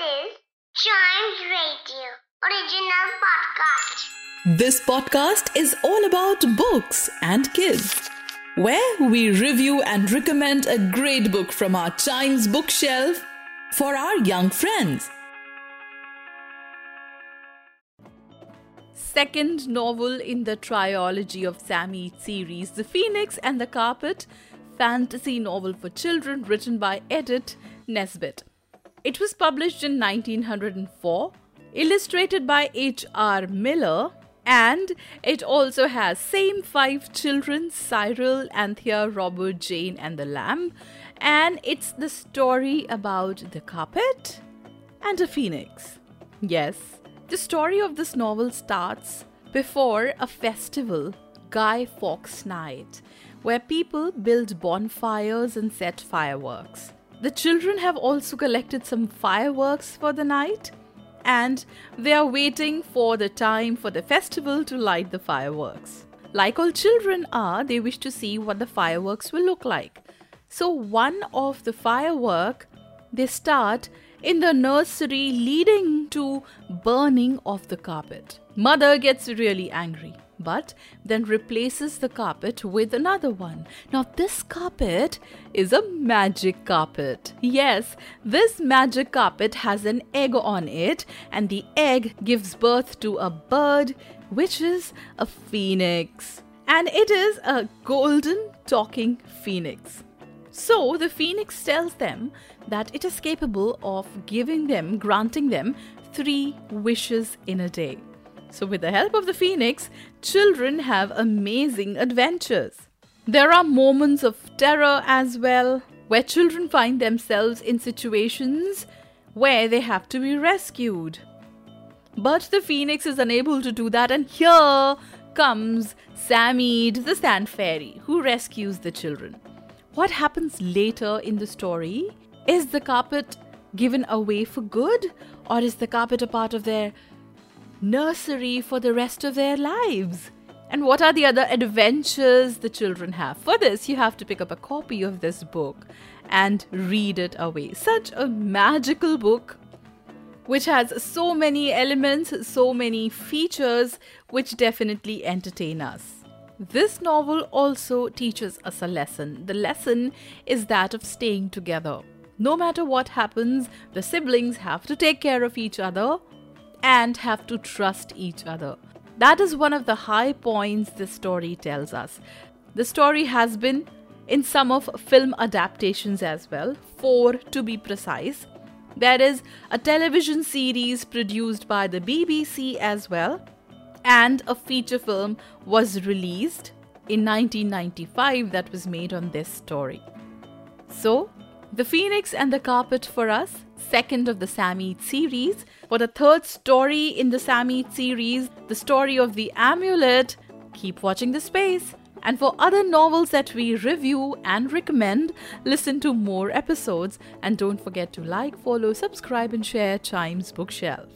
is Radio original podcast. This podcast is all about books and kids, where we review and recommend a great book from our Chimes bookshelf for our young friends. Second novel in the trilogy of Sammy series, The Phoenix and the Carpet, fantasy novel for children written by Edith Nesbit. It was published in 1904, illustrated by H.R. Millar, and it also has same five children Cyril, Anthea, Robert, Jane, and the Lamb. And it's the story about the carpet and a phoenix. Yes, the story of this novel starts before a festival, Guy Fawkes Night, where people build bonfires and set fireworks. The children have also collected some fireworks for the night and they are waiting for the time for the festival to light the fireworks. Like all children are, they wish to see what the fireworks will look like. So, one of the firework they start in the nursery leading to burning of the carpet. Mother gets really angry but then replaces the carpet with another one. Now, this carpet is a magic carpet. Yes, this magic carpet has an egg on it, and the egg gives birth to a bird, which is a phoenix. And it is a golden talking phoenix. So the phoenix tells them that it is capable of giving them, granting them three wishes in a day. So, with the help of the phoenix, children have amazing adventures. There are moments of terror as well, where children find themselves in situations where they have to be rescued. But the phoenix is unable to do that, and here comes Psammead, the sand fairy, who rescues the children. What happens later in the story? Is the carpet given away for good, or is the carpet a part of their nursery for the rest of their lives. And what are the other adventures the children have? For this, you have to pick up a copy of this book and read it away. Such a magical book which has so many elements, so many features which definitely entertain us. This novel also teaches us a lesson. The lesson is that of staying together. No matter what happens, the siblings have to take care of each other and have to trust each other. That is one of the high points this story tells us. The story has been in some of film adaptations as well, four to be precise. There is a television series produced by the BBC as well, and a feature film was released in 1995 that was made on this story. So, The Phoenix and the Carpet for us second of the Psammead series. For the third story in the Psammead series, the story of the amulet, keep watching the space. And for other novels that we review and recommend, listen to more episodes. And don't forget to like, follow, subscribe, and share Chimes Bookshelf.